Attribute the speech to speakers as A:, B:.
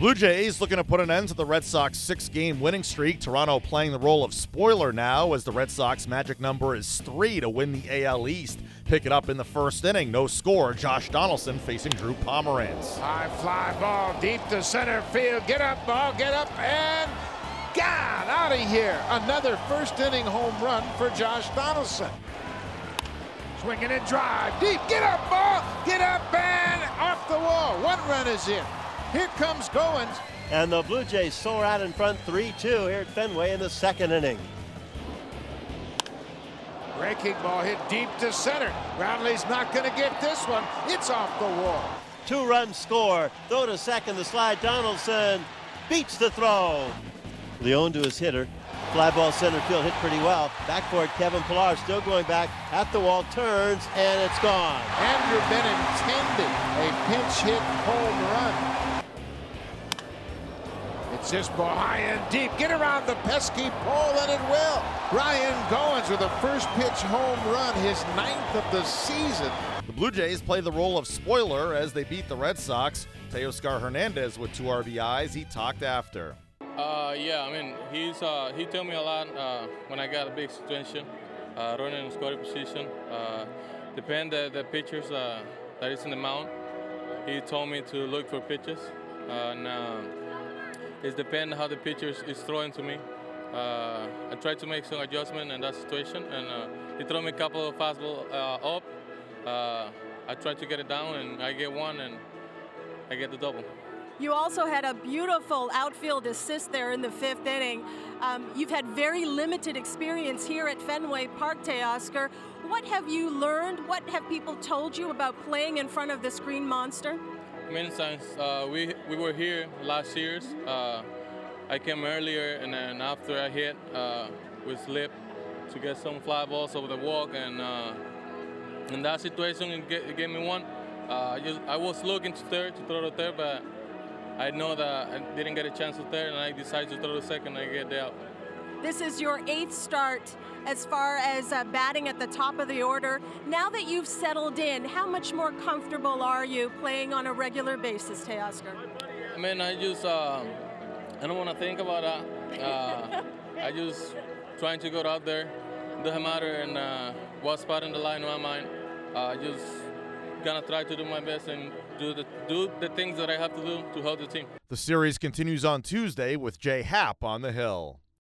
A: Blue Jays looking to put an end to the Red Sox six game winning streak. Toronto playing the role of spoiler now as the Red Sox magic number is three to win the AL East. Pick it up in the first inning. No score. Josh Donaldson facing Drew Pomeranz.
B: High fly ball deep to center field. Get up, ball, get up, and God out of here. Another first inning home run for Josh Donaldson. Swinging and drive. Deep. Get up, ball. Get up and off the wall. One run is in. Here comes Goins.
C: And the Blue Jays soar out in front 3 2 here at Fenway in the second inning.
B: Breaking ball hit deep to center. Brownlee's not going to get this one. It's off the wall.
C: Two run score. Throw to second. The slide. Donaldson beats the throw. Leone to his hitter. Fly ball center field hit pretty well. Back for it, Kevin Pillar still going back at the wall, turns, and it's gone.
B: Andrew Benintendi, a pinch hit home run. It's just ball high and deep. Get around the pesky pole, and it will. Ryan Goins with a first pitch home run, his ninth of the season.
A: The Blue Jays play the role of spoiler as they beat the Red Sox. Teoscar Hernandez with two RBIs. He talked after.
D: Uh, yeah, I mean, he's uh, he told me a lot uh, when I got a big situation, uh, running in scoring position. Uh, depend the, the pitchers uh, that is in the mound. He told me to look for pitches. Uh, and uh, it depends how the pitcher is throwing to me. Uh, I tried to make some adjustment in that situation, and uh, he threw me a couple of fastball uh, up. Uh, I tried to get it down, and I get one, and I get the double.
E: You also had a beautiful outfield assist there in the fifth inning. Um, you've had very limited experience here at Fenway Park, Teoscar. What have you learned? What have people told you about playing in front of this green monster?
D: Many times. Uh, we, we were here last year's. Uh, I came earlier, and then after I hit, uh, we slipped to get some fly balls over the walk, and uh, in that situation, it, gave me one. Uh, I, just, I was looking to third, to throw to third, but I know that I didn't get a chance to third, and I decided to throw the second I get the out.
E: This is your eighth start as far as uh, batting at the top of the order. Now that you've settled in, how much more comfortable are you playing on a regular basis, Teoscar?
D: I mean, I just, uh, I don't want to think about that. Uh, I just trying to go out there. Doesn't matter in uh, what spot in the line in my mind. I just gonna try to do my best and do the do the things that I have to do to help the team.
A: The series continues on Tuesday with Jay Happ on the hill.